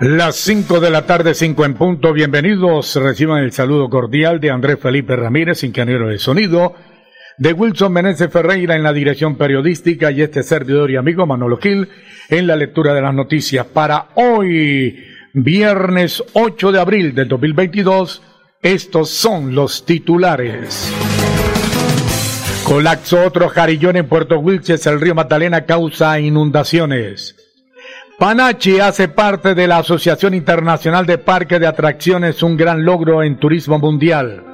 Las 5 de la tarde, 5 en punto. Bienvenidos. Reciban el saludo cordial de Andrés Felipe Ramírez, ingeniero de sonido, de Wilson Meneses Ferreira en la dirección periodística y este servidor y amigo Manolo Gil en la lectura de las noticias. Para hoy, viernes 8 de abril del 2022, estos son los titulares. Colapsó otro jarillón en Puerto Wilches. El río Magdalena causa inundaciones. Panachi hace parte de la Asociación Internacional de Parques de Atracciones, un gran logro en turismo mundial.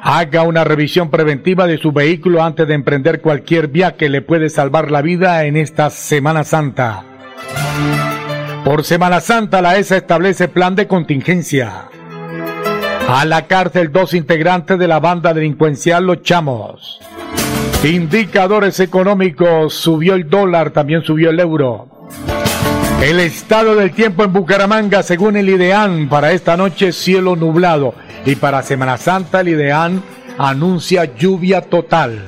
Haga una revisión preventiva de su vehículo antes de emprender cualquier viaje que le puede salvar la vida en esta Semana Santa. Por Semana Santa, la ESA establece plan de contingencia. A la cárcel dos integrantes de la banda delincuencial Los Chamos. Indicadores económicos, subió el dólar, también subió el euro. El estado del tiempo en Bucaramanga, según el IDEAN, para esta noche cielo nublado y para Semana Santa el IDEAN anuncia lluvia total.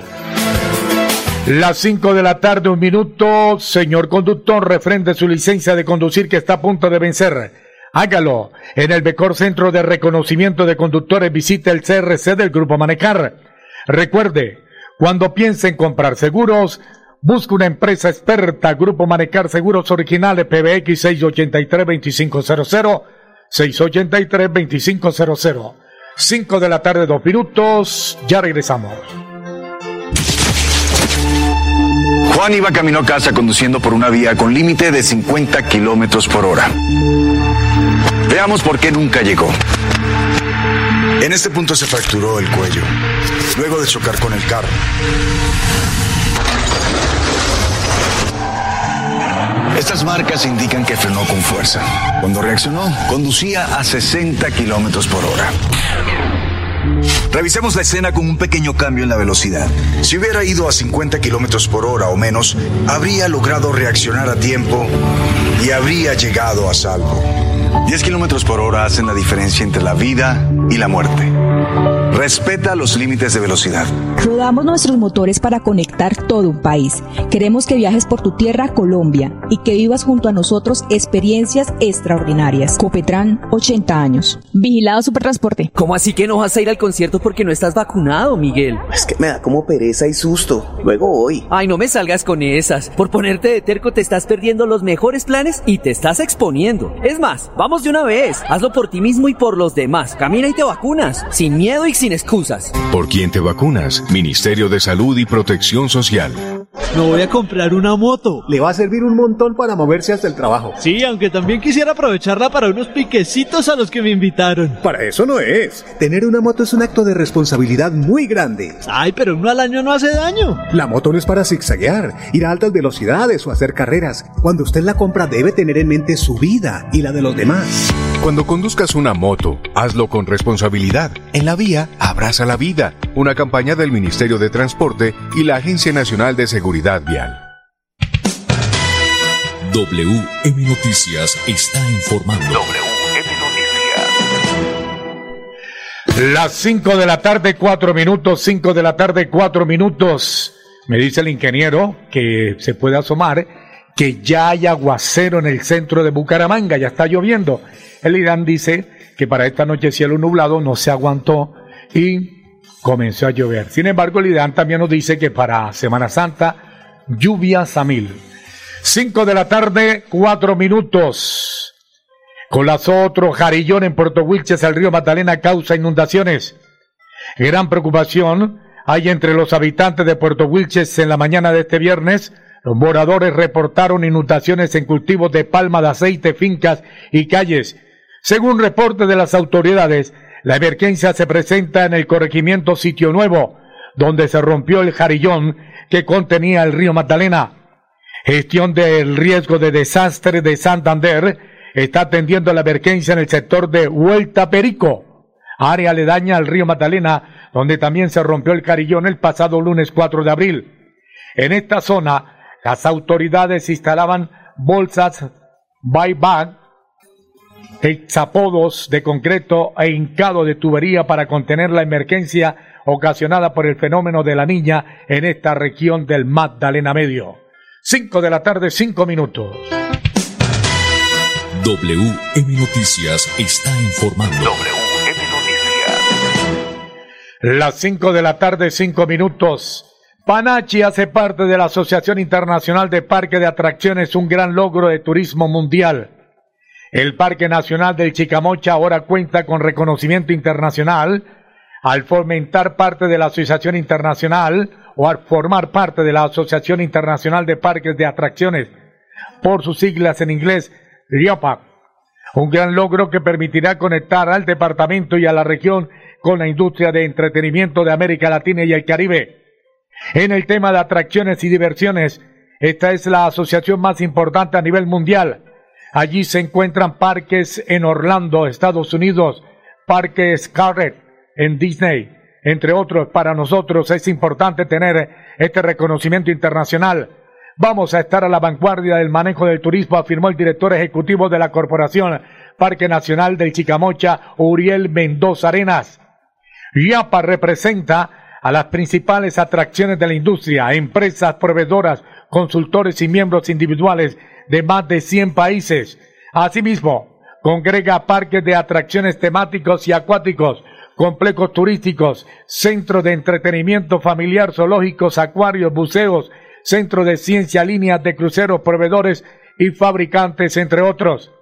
Las 5 de la tarde, un minuto, señor conductor, refrende su licencia de conducir que está a punto de vencer. Hágalo. En el mejor centro de reconocimiento de conductores visite el CRC del Grupo Manejar. Recuerde, cuando piense en comprar seguros, busque una empresa experta, Grupo Manecar Seguros Originales, PBX 683-2500, 683-2500. 5 de la tarde, dos minutos, ya regresamos. Juan iba camino a casa conduciendo por una vía con límite de 50 kilómetros por hora. Veamos por qué nunca llegó. En este punto se fracturó el cuello, luego de chocar con el carro. Estas marcas indican que frenó con fuerza. Cuando reaccionó, conducía a 60 kilómetros por hora. Revisemos la escena con un pequeño cambio en la velocidad. Si hubiera ido a 50 kilómetros por hora o menos, habría logrado reaccionar a tiempo y habría llegado a salvo. 10 kilómetros por hora hacen la diferencia entre la vida y la muerte. Respeta los límites de velocidad. Rodamos nuestros motores para conectar todo un país. Queremos que viajes por tu tierra, Colombia, y que vivas junto a nosotros experiencias extraordinarias. Copetran, 80 años. Vigilado Supertransporte. ¿Cómo así que no vas a ir al concierto porque no estás vacunado, Miguel? Es que me da como pereza y susto. Luego voy. Ay, no me salgas con esas. Por ponerte de terco te estás perdiendo los mejores planes y te estás exponiendo. Es más, vamos de una vez. Hazlo por ti mismo y por los demás. Camina y te vacunas. Sin miedo y sin excusas. ¿Por quién te vacunas? Ministerio de Salud y Protección Social. Me voy a comprar una moto. Le va a servir un montón para moverse hasta el trabajo. Sí, aunque también quisiera aprovecharla para unos piquecitos a los que me invitaron. Para eso no es. Tener una moto es un acto de responsabilidad muy grande. Ay, pero uno al año no hace daño. La moto no es para zigzaguear, ir a altas velocidades o hacer carreras. Cuando usted la compra debe tener en mente su vida y la de los demás. Cuando conduzcas una moto, hazlo con responsabilidad. En la vía, abraza la vida. Una campaña del Ministerio de Transporte y la Agencia Nacional de Seguridad Vial. WM Noticias está informando. WM Noticias. Las 5 de la tarde, 4 minutos, 5 de la tarde, 4 minutos. Me dice el ingeniero que se puede asomar que ya hay aguacero en el centro de Bucaramanga, ya está lloviendo. El Irán dice que para esta noche cielo nublado no se aguantó y comenzó a llover. Sin embargo, el Irán también nos dice que para Semana Santa, lluvias a mil. 5 de la tarde, 4 minutos. Colapsó otro jarillón en Puerto Wilches, el río Magdalena causa inundaciones. Gran preocupación hay entre los habitantes de Puerto Wilches en la mañana de este viernes. Los moradores reportaron inundaciones en cultivos de palma de aceite, fincas y calles. Según reporte de las autoridades, la emergencia se presenta en el corregimiento Sitio Nuevo, donde se rompió el jarillón que contenía el río Magdalena. Gestión del riesgo de desastre de Santander está atendiendo la emergencia en el sector de Vuelta Perico, área aledaña al río Magdalena, donde también se rompió el carillón el pasado lunes 4 de abril. En esta zona, las autoridades instalaban bolsas buyback, hexapodos de concreto e hincado de tubería para contener la emergencia ocasionada por el fenómeno de la niña en esta región del Magdalena Medio. 5 de la tarde, 5 minutos. WM Noticias está informando. WM Noticias. Las 5 de la tarde, 5 minutos. Panachi hace parte de la Asociación Internacional de Parque de Atracciones, un gran logro de turismo mundial. El Parque Nacional del Chicamocha ahora cuenta con reconocimiento internacional al fomentar parte de la Asociación Internacional o al formar parte de la Asociación Internacional de Parques de Atracciones, por sus siglas en inglés, RIOPA. Un gran logro que permitirá conectar al departamento y a la región con la industria de entretenimiento de América Latina y el Caribe. En el tema de atracciones y diversiones, esta es la asociación más importante a nivel mundial. Allí se encuentran parques en Orlando, Estados Unidos, Parque Scarlet en Disney, entre otros. Para nosotros es importante tener este reconocimiento internacional. Vamos a estar a la vanguardia del manejo del turismo, afirmó el director ejecutivo de la Corporación Parque Nacional del Chicamocha, Uriel Mendoza Arenas. IAPA representa a las principales atracciones de la industria, empresas, proveedoras, consultores y miembros individuales de más de 100 países. Asimismo, congrega parques de atracciones temáticos y acuáticos, complejos turísticos, centros de entretenimiento familiar, zoológicos, acuarios, buceos, centros de ciencia, líneas de cruceros, proveedores y fabricantes, entre otros.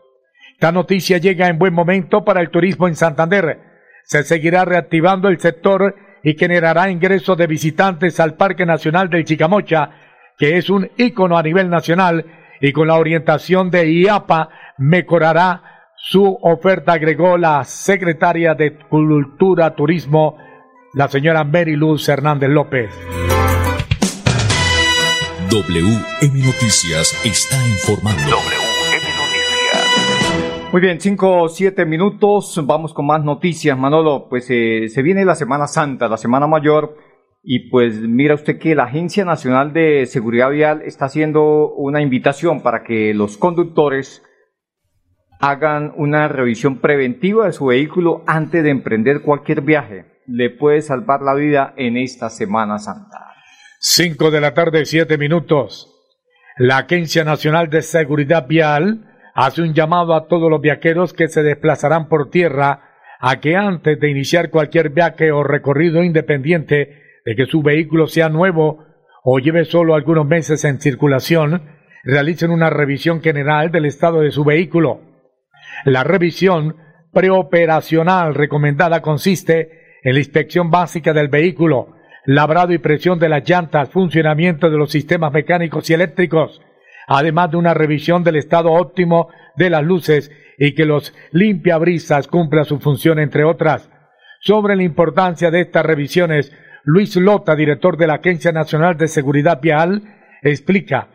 Esta noticia llega en buen momento para el turismo en Santander. Se seguirá reactivando el sector y generará ingresos de visitantes al Parque Nacional del Chicamocha, que es un ícono a nivel nacional y con la orientación de IAPA mejorará su oferta, agregó la secretaria de Cultura Turismo, la señora Mary Luz Hernández López. WM Noticias está informando. Muy bien, cinco o siete minutos, vamos con más noticias, Manolo. Pues eh, se viene la Semana Santa, la Semana Mayor, y pues mira usted que la Agencia Nacional de Seguridad Vial está haciendo una invitación para que los conductores hagan una revisión preventiva de su vehículo antes de emprender cualquier viaje. Le puede salvar la vida en esta Semana Santa. 5 de la tarde, 7 minutos. La Agencia Nacional de Seguridad Vial hace un llamado a todos los viajeros que se desplazarán por tierra a que antes de iniciar cualquier viaje o recorrido independiente de que su vehículo sea nuevo o lleve solo algunos meses en circulación, realicen una revisión general del estado de su vehículo. La revisión preoperacional recomendada consiste en la inspección básica del vehículo, labrado y presión de las llantas, funcionamiento de los sistemas mecánicos y eléctricos, además de una revisión del estado óptimo de las luces y que los limpiabrisas cumplan su función, entre otras. Sobre la importancia de estas revisiones, Luis Lota, director de la Agencia Nacional de Seguridad Vial, explica,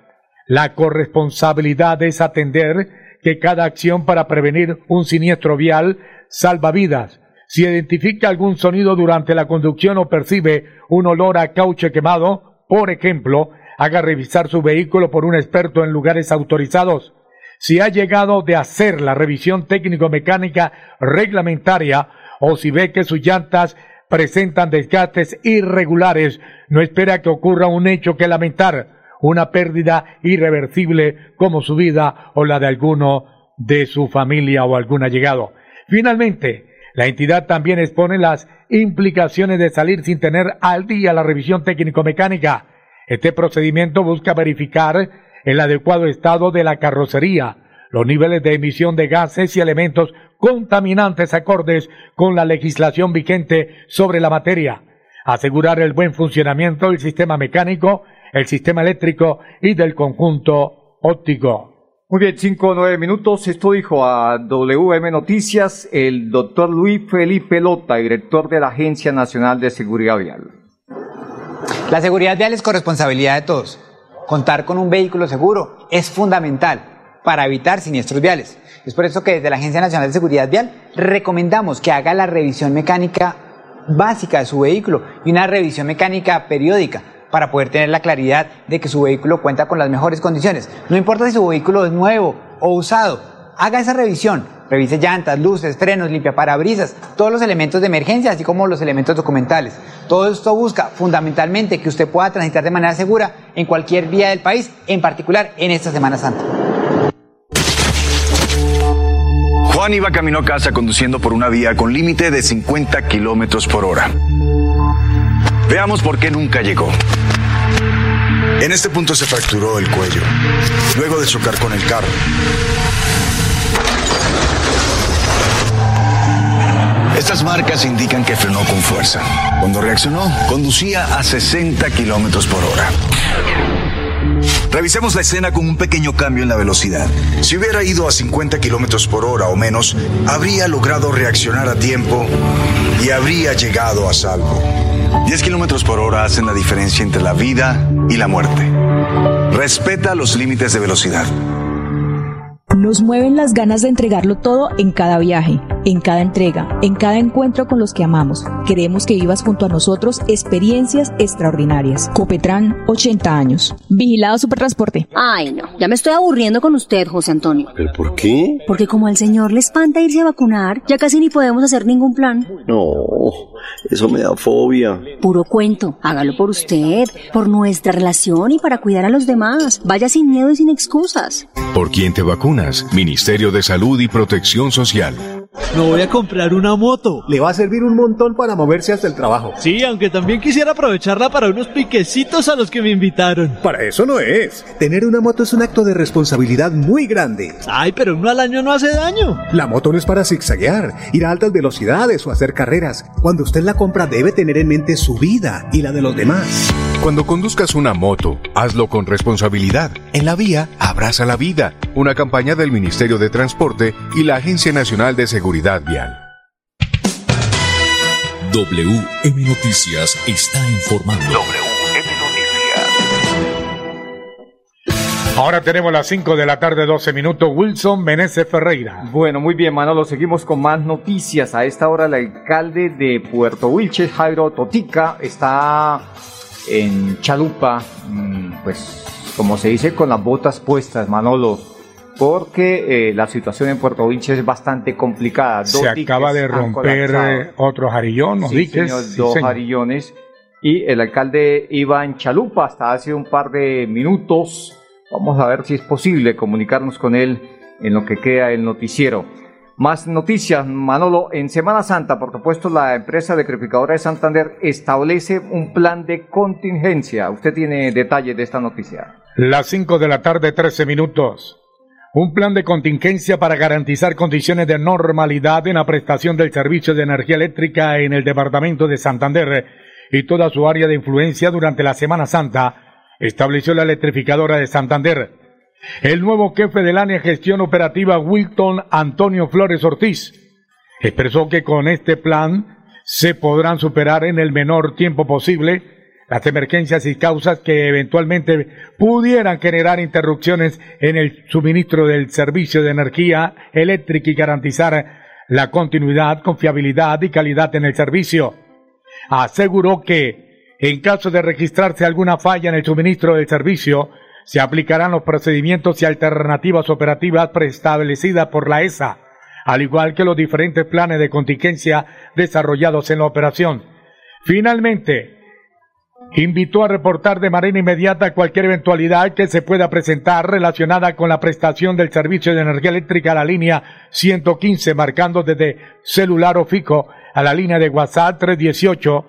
la corresponsabilidad es atender que cada acción para prevenir un siniestro vial salva vidas. Si identifica algún sonido durante la conducción o percibe un olor a caucho quemado, por ejemplo, haga revisar su vehículo por un experto en lugares autorizados. Si ha llegado de hacer la revisión técnico-mecánica reglamentaria o si ve que sus llantas presentan desgastes irregulares, no espera que ocurra un hecho que lamentar, una pérdida irreversible como su vida o la de alguno de su familia o algún allegado. Finalmente, la entidad también expone las implicaciones de salir sin tener al día la revisión técnico-mecánica. Este procedimiento busca verificar el adecuado estado de la carrocería, los niveles de emisión de gases y elementos contaminantes acordes con la legislación vigente sobre la materia, asegurar el buen funcionamiento del sistema mecánico, el sistema eléctrico y del conjunto óptico. Muy bien, cinco o nueve minutos. Esto dijo a WM Noticias el doctor Luis Felipe Lota, director de la Agencia Nacional de Seguridad Vial. La seguridad vial es corresponsabilidad de todos. Contar con un vehículo seguro es fundamental. para evitar siniestros viales. Es por eso que desde la Agencia Nacional de Seguridad Vial recomendamos que haga la revisión mecánica básica de su vehículo y una revisión mecánica periódica para poder tener la claridad de que su vehículo cuenta con las mejores condiciones. No importa si su vehículo es nuevo o usado, haga esa revisión. Revise llantas, luces, frenos, limpia parabrisas, todos los elementos de emergencia, así como los elementos documentales. Todo esto busca fundamentalmente que usted pueda transitar de manera segura en cualquier vía del país, en particular en esta Semana Santa. Juan iba camino a casa conduciendo por una vía con límite de 50 kilómetros por hora. Veamos por qué nunca llegó. En este punto se fracturó el cuello, luego de chocar con el carro. Estas marcas indican que frenó con fuerza. Cuando reaccionó, conducía a 60 kilómetros por hora. Revisemos la escena con un pequeño cambio en la velocidad. Si hubiera ido a 50 kilómetros por hora o menos, habría logrado reaccionar a tiempo y habría llegado a salvo. 10 kilómetros por hora hacen la diferencia entre la vida y la muerte. Respeta los límites de velocidad. Nos mueven las ganas de entregarlo todo en cada viaje, en cada entrega, en cada encuentro con los que amamos. Queremos que vivas junto a nosotros experiencias extraordinarias. Copetran, 80 años. Vigilado Supertransporte. Ay, no, ya me estoy aburriendo con usted, José Antonio. ¿Pero por qué? Porque como al señor le espanta irse a vacunar, ya casi ni podemos hacer ningún plan. No, eso me da fobia. Puro cuento, hágalo por usted, por nuestra relación y para cuidar a los demás. Vaya sin miedo y sin excusas. ¿Por quién te vacunas? Ministerio de Salud y Protección Social. Me voy a comprar una moto. Le va a servir un montón para moverse hasta el trabajo. Sí, aunque también quisiera aprovecharla para unos piquecitos a los que me invitaron. Para eso no es. Tener una moto es un acto de responsabilidad muy grande. Ay, pero uno al año no hace daño. La moto no es para zigzaguear, ir a altas velocidades o hacer carreras. Cuando usted la compra debe tener en mente su vida y la de los demás. Cuando conduzcas una moto, hazlo con responsabilidad. En la vía, abraza la vida. Una campaña del Ministerio de Transporte y la Agencia Nacional de Seguridad Vial. WM Noticias está informando. WM Noticias. Ahora tenemos las 5 de la tarde, 12 minutos. Wilson Meneses Ferreira. Bueno, muy bien, Manolo. Seguimos con más noticias. A esta hora, el alcalde de Puerto Wilches, Jairo Totica, está en Chalupa, mm, pues, como se dice, con las botas puestas, Manolo. Porque eh, la situación en Puerto Wilches es bastante complicada. Dos Se acaba de romper otro jarillón. Sí, diques. señor, Sí, dos señor. jarillones. Y el alcalde iba en Chalupa hasta hace un par de minutos. Vamos a ver si es posible comunicarnos con él en lo que queda el noticiero. Más noticias, Manolo. En Semana Santa, por supuesto, la empresa decrepificadora de Santander establece un plan de contingencia. Usted tiene detalles de esta noticia. Las 5 de la tarde, 13 minutos. Un plan de contingencia para garantizar condiciones de normalidad en la prestación del servicio de energía eléctrica en el departamento de Santander y toda su área de influencia durante la Semana Santa, estableció la electrificadora de Santander. El nuevo jefe del área gestión operativa, Wilton Antonio Flores Ortiz, expresó que con este plan se podrán superar en el menor tiempo posible las emergencias y causas que eventualmente pudieran generar interrupciones en el suministro del servicio de energía eléctrica y garantizar la continuidad, confiabilidad y calidad en el servicio. Aseguró que, en caso de registrarse alguna falla en el suministro del servicio, se aplicarán los procedimientos y alternativas operativas preestablecidas por la ESA, al igual que los diferentes planes de contingencia desarrollados en la operación. Finalmente, invitó a reportar de manera inmediata cualquier eventualidad que se pueda presentar relacionada con la prestación del servicio de energía eléctrica a la línea 115, marcando desde celular o fijo a la línea de WhatsApp 318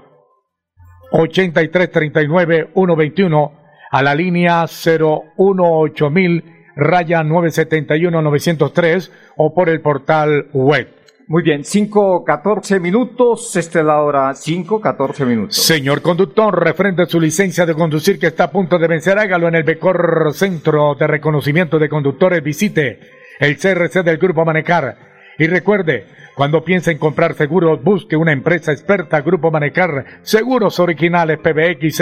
8339 121 a la línea 018000 raya 971 903 o por el portal web. Muy bien, 5.14 minutos. Esta es la hora 5.14 minutos. Señor conductor, referente a su licencia de conducir que está a punto de vencer, hágalo en el Becor Centro de Reconocimiento de Conductores. Visite el CRC del Grupo Manecar. Y recuerde, cuando piense en comprar seguros, busque una empresa experta, Grupo Manecar, Seguros Originales PBX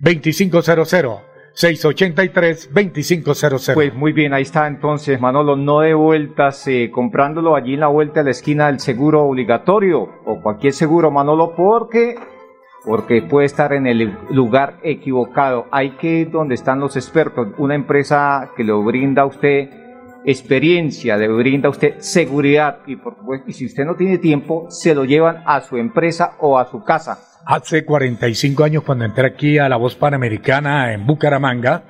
683-2500. 683-2500. Pues muy bien, ahí está entonces, Manolo, no de vueltas, eh, comprándolo allí en la vuelta de la esquina del seguro obligatorio o cualquier seguro, Manolo, porque porque puede estar en el lugar equivocado. Hay que ir donde están los expertos, una empresa que le brinda a usted experiencia, le brinda a usted seguridad y por y si usted no tiene tiempo, se lo llevan a su empresa o a su casa. Hace 45 años cuando entré aquí a la Voz Panamericana en Bucaramanga,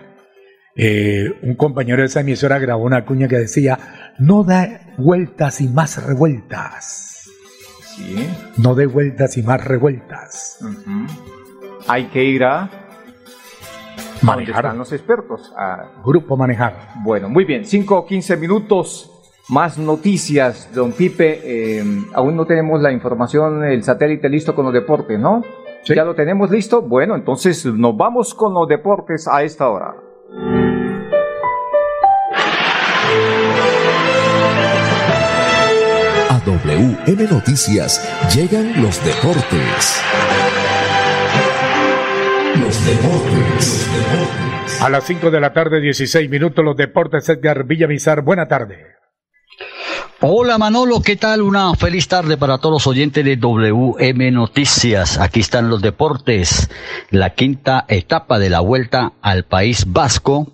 eh, un compañero de esa emisora grabó una cuña que decía, no da vueltas y más revueltas. Sí. No dé vueltas y más revueltas. Hay que ir a donde Manejar. están los expertos. a- Grupo Manejar. Bueno, muy bien, 5 o 15 minutos. Más noticias, don Pipe. eh, aún no tenemos la información, el satélite listo con los deportes, ¿no? ¿Ya lo tenemos listo? Bueno, entonces nos vamos con los deportes a esta hora. A WM Noticias llegan los deportes. Los deportes. A las 5 de la tarde, 16 minutos, los deportes Edgar Villamizar. Buena tarde. Hola Manolo, ¿qué tal? Una feliz tarde para todos los oyentes de WM Noticias. Aquí están los deportes. La quinta etapa de la vuelta al País Vasco.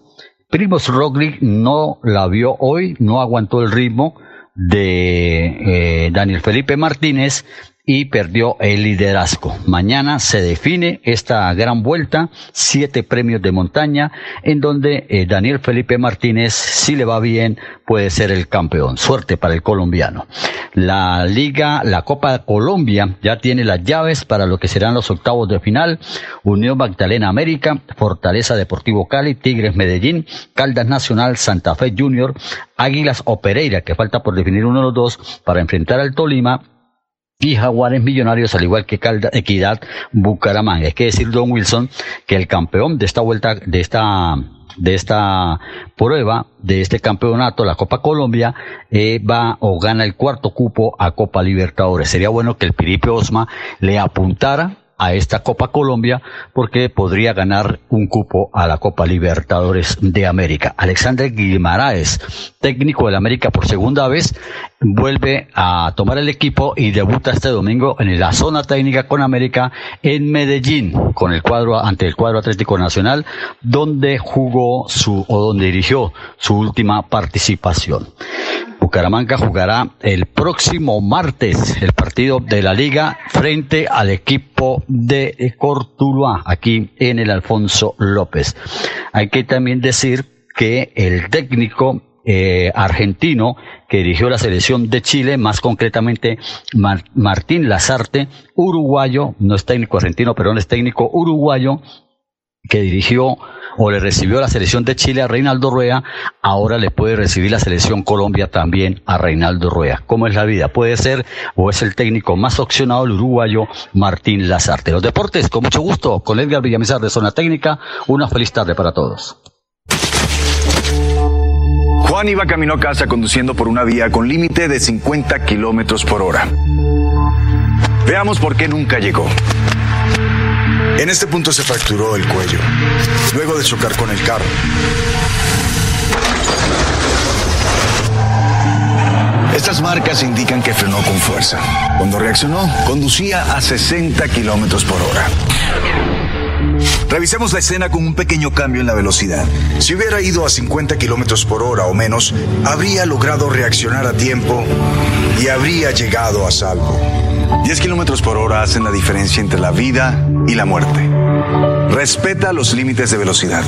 Primos Roglic no la vio hoy, no aguantó el ritmo de eh, Daniel Felipe Martínez y perdió el liderazgo. Mañana se define esta gran vuelta, siete premios de montaña, en donde eh, Daniel Felipe Martínez, si le va bien, puede ser el campeón. Suerte para el colombiano. La Liga, la Copa Colombia ya tiene las llaves para lo que serán los octavos de final. Unión Magdalena América, Fortaleza Deportivo Cali, Tigres Medellín, Caldas Nacional, Santa Fe Junior, Águilas o Pereira, que falta por definir uno de los dos, para enfrentar al Tolima y Jaguares Millonarios, al igual que Calda, Equidad Bucaramanga. Es que decir, Don Wilson, que el campeón de esta vuelta, de esta de esta prueba, de este campeonato, la Copa Colombia, eh, va o gana el cuarto cupo a Copa Libertadores. Sería bueno que el Piripe Osma le apuntara a esta Copa Colombia porque podría ganar un cupo a la Copa Libertadores de América. Alexander Guimaraes, técnico del América por segunda vez, vuelve a tomar el equipo y debuta este domingo en la zona técnica con América en Medellín, con el cuadro ante el cuadro Atlético Nacional, donde jugó su o donde dirigió su última participación. Bucaramanga jugará el próximo martes el partido de la liga frente al equipo de Cortuluá, aquí en el Alfonso López. Hay que también decir que el técnico eh, argentino que dirigió la selección de Chile, más concretamente Mar- Martín Lazarte, uruguayo, no es técnico argentino, perdón, es técnico uruguayo, que dirigió o le recibió la selección de Chile a Reinaldo Rueda, ahora le puede recibir la selección Colombia también a Reinaldo Rueda. ¿Cómo es la vida? Puede ser o es el técnico más opcionado el uruguayo Martín Lazarte. Los deportes, con mucho gusto, con Edgar Villamizar de Zona Técnica, una feliz tarde para todos. Juan iba camino a casa conduciendo por una vía con límite de 50 kilómetros por hora. Veamos por qué nunca llegó. En este punto se fracturó el cuello, luego de chocar con el carro. Estas marcas indican que frenó con fuerza. Cuando reaccionó, conducía a 60 kilómetros por hora. Revisemos la escena con un pequeño cambio en la velocidad. Si hubiera ido a 50 kilómetros por hora o menos, habría logrado reaccionar a tiempo y habría llegado a salvo. 10 kilómetros por hora hacen la diferencia entre la vida y la muerte. Respeta los límites de velocidad.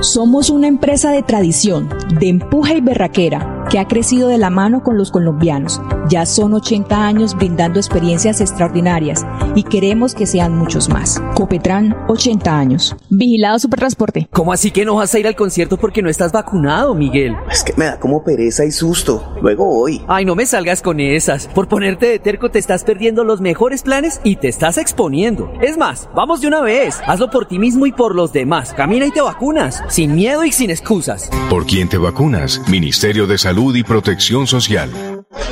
Somos una empresa de tradición, de empuje y berraquera, que ha crecido de la mano con los colombianos. Ya son 80 años brindando experiencias extraordinarias y queremos que sean muchos más. Copetran, 80 años. Vigilado Supertransporte. ¿Cómo así que no vas a ir al concierto porque no estás vacunado, Miguel? Es que me da como pereza y susto. Luego voy. Ay, no me salgas con esas. Por ponerte de terco te estás perdiendo los mejores planes y te estás exponiendo. Es más, vamos de una vez. Hazlo por ti mismo y por los demás. Camina y te vacunas. Sin miedo y sin excusas. ¿Por quién te vacunas? Ministerio de Salud y Protección Social.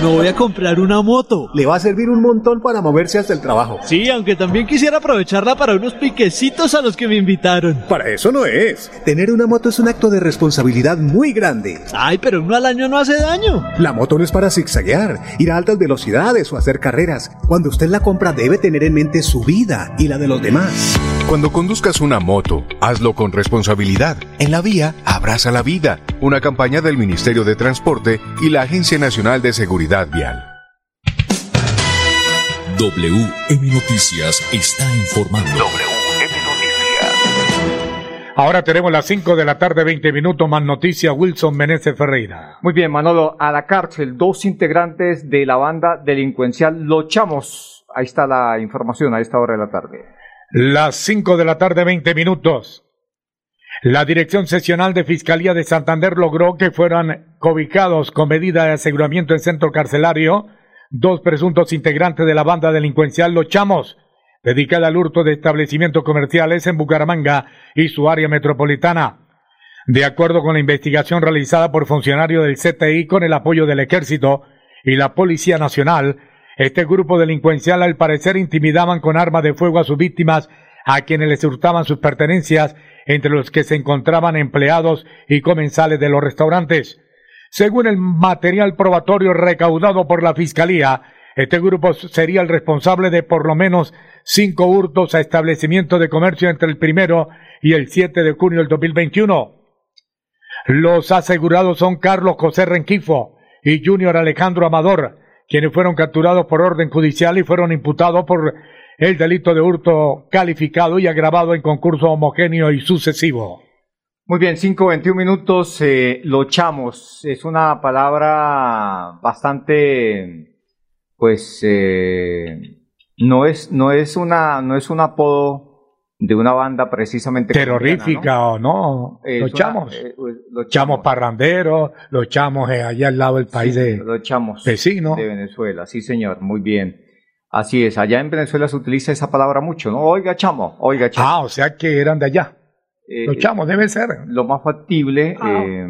Me voy a comprar una moto. Le va a servir un montón para moverse hasta el trabajo. Sí, aunque también quisiera aprovecharla para unos piquecitos a los que me invitaron. Para eso no es. Tener una moto es un acto de responsabilidad muy grande. Ay, pero uno al año no hace daño. La moto no es para zigzaguear, ir a altas velocidades o hacer carreras. Cuando usted la compra debe tener en mente su vida y la de los demás. Cuando conduzcas una moto, hazlo con responsabilidad. En la vía, abraza la vida. Una campaña del Ministerio de Transporte y la Agencia Nacional de Seguridad Vial. WM Noticias está informando. WM Noticias. Ahora tenemos las 5 de la tarde, 20 minutos, más noticias, Wilson Meneses Ferreira. Muy bien, Manolo, a la cárcel, dos integrantes de la banda delincuencial Los Chamos. Ahí está la información a esta hora de la tarde. Las 5 de la tarde, 20 minutos. La Dirección Seccional de Fiscalía de Santander logró que fueran cobicados con medida de aseguramiento en centro carcelario dos presuntos integrantes de la banda delincuencial Los Chamos, dedicada al hurto de establecimientos comerciales en Bucaramanga y su área metropolitana. De acuerdo con la investigación realizada por funcionarios del CTI con el apoyo del Ejército y la Policía Nacional, este grupo delincuencial al parecer intimidaban con armas de fuego a sus víctimas a quienes les hurtaban sus pertenencias, entre los que se encontraban empleados y comensales de los restaurantes. Según el material probatorio recaudado por la Fiscalía, este grupo sería el responsable de por lo menos cinco hurtos a establecimientos de comercio entre el primero y el 7 de junio del 2021. Los asegurados son Carlos José Renquifo y Junior Alejandro Amador, quienes fueron capturados por orden judicial y fueron imputados por el delito de hurto calificado y agravado en concurso homogéneo y sucesivo. Muy bien, 5.21 minutos, eh, lo chamos. Es una palabra bastante, pues, eh, no es, no es una, no es un apodo de una banda precisamente terrorífica o no, Es los una- chamos, eh, pues, los chamos parranderos, los chamos eh, allá al lado del país de los chamos vecino. de Venezuela, sí señor, muy bien. Así es, allá en Venezuela se utiliza esa palabra mucho, ¿no? Oiga chamo, oiga chamo. Ah, o sea que eran de allá. Eh, los chamos deben ser. Lo más factible, Ah. eh,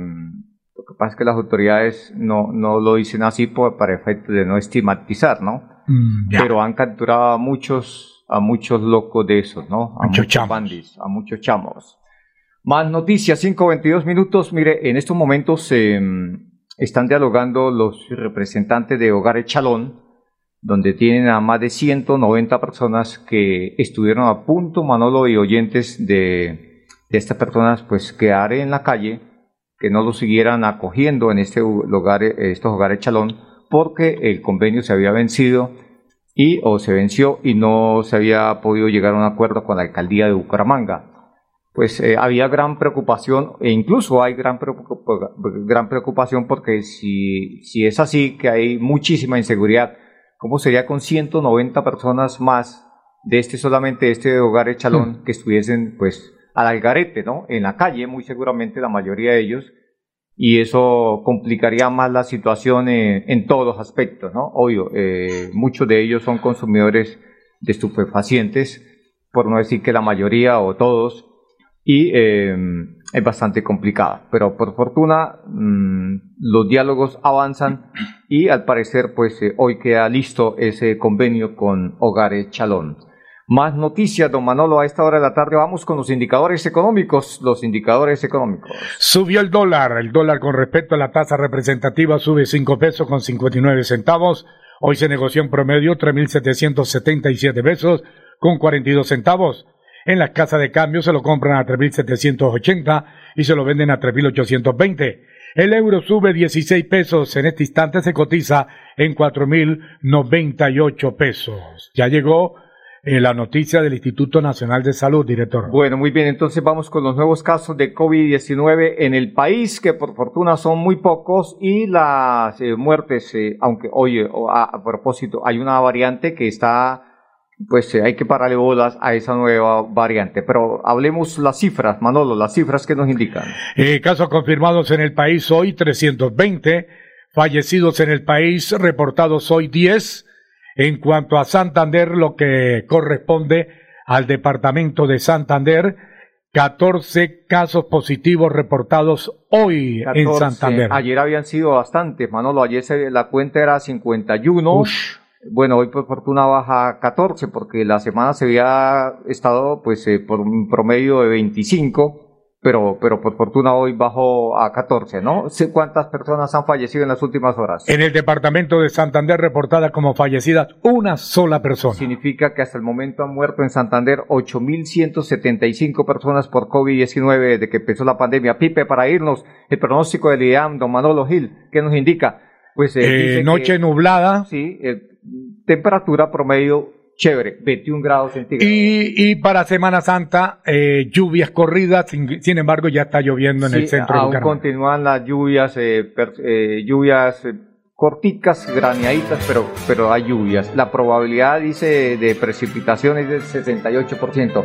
lo que pasa es que las autoridades no, no lo dicen así por, para efecto de no estigmatizar, ¿no? Mm. Pero han capturado a muchos, a muchos locos de esos, ¿no? A Muchos muchos chamos. bandis, a muchos chamos. Más noticias, 5.22 minutos. Mire, en estos momentos eh, están dialogando los representantes de Hogares Chalón, donde tienen a más de 190 personas que estuvieron a punto, Manolo y oyentes de, de estas personas, pues quedar en la calle, que no los siguieran acogiendo en este lugar, estos hogares Chalón, porque el convenio se había vencido y o se venció y no se había podido llegar a un acuerdo con la alcaldía de Bucaramanga. Pues eh, había gran preocupación e incluso hay gran, gran preocupación porque si, si es así, que hay muchísima inseguridad, ¿cómo sería con 190 personas más de este solamente de este hogar Echalón que estuviesen pues al algarete, ¿no? En la calle, muy seguramente la mayoría de ellos, y eso complicaría más la situación en, en todos los aspectos, ¿no? Obvio, eh, muchos de ellos son consumidores de estupefacientes, por no decir que la mayoría o todos, y eh, es bastante complicada. Pero por fortuna mm, los diálogos avanzan y al parecer pues eh, hoy queda listo ese convenio con Hogares Chalón. Más noticias, don Manolo, a esta hora de la tarde vamos con los indicadores económicos, los indicadores económicos. Subió el dólar. El dólar con respecto a la tasa representativa sube 5 pesos con 59 centavos. Hoy se negoció en promedio 3.777 pesos con 42 centavos. En las casas de cambio se lo compran a 3.780 y se lo venden a 3.820. El euro sube 16 pesos. En este instante se cotiza en 4.098 pesos. Ya llegó eh, la noticia del Instituto Nacional de Salud, director. Bueno, muy bien, entonces vamos con los nuevos casos de COVID-19 en el país, que por fortuna son muy pocos, y las eh, muertes, eh, aunque, oye, a, a propósito, hay una variante que está, pues eh, hay que pararle bolas a esa nueva variante, pero hablemos las cifras, Manolo, las cifras que nos indican. Eh, casos confirmados en el país hoy 320, fallecidos en el país reportados hoy 10. En cuanto a Santander, lo que corresponde al departamento de Santander, 14 casos positivos reportados hoy en 14. Santander. Ayer habían sido bastantes, Manolo. Ayer se- la cuenta era 51. Bueno, hoy por fortuna baja a 14 porque la semana se había estado pues eh, por un promedio de 25, pero, pero por fortuna hoy bajó a 14, ¿no? Cuántas personas han fallecido en las últimas horas. En el departamento de Santander reportada como fallecida una sola persona. Significa que hasta el momento han muerto en Santander 8.175 personas por COVID-19 desde que empezó la pandemia. Pipe, para irnos, el pronóstico del IAM, don Manolo Gil, ¿qué nos indica? Pues eh, Eh, dice noche que- nublada. Sí, eh, temperatura promedio chévere, 21 grados centígrados. Y, y para Semana Santa, eh, lluvias corridas, sin, sin embargo ya está lloviendo en Sí, el centro de aún Bucaramanga. continúan las lluvias, eh, per- eh, lluvias eh, corticas, graneaditas, pero, pero hay lluvias. La probabilidad, dice, de precipitación es del 68%.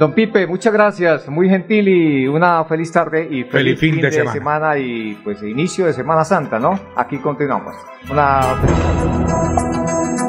Don Pipe, muchas gracias, muy gentil y una feliz tarde y feliz, fin de semana. y pues inicio de Semana Santa, ¿no? Aquí continuamos. Una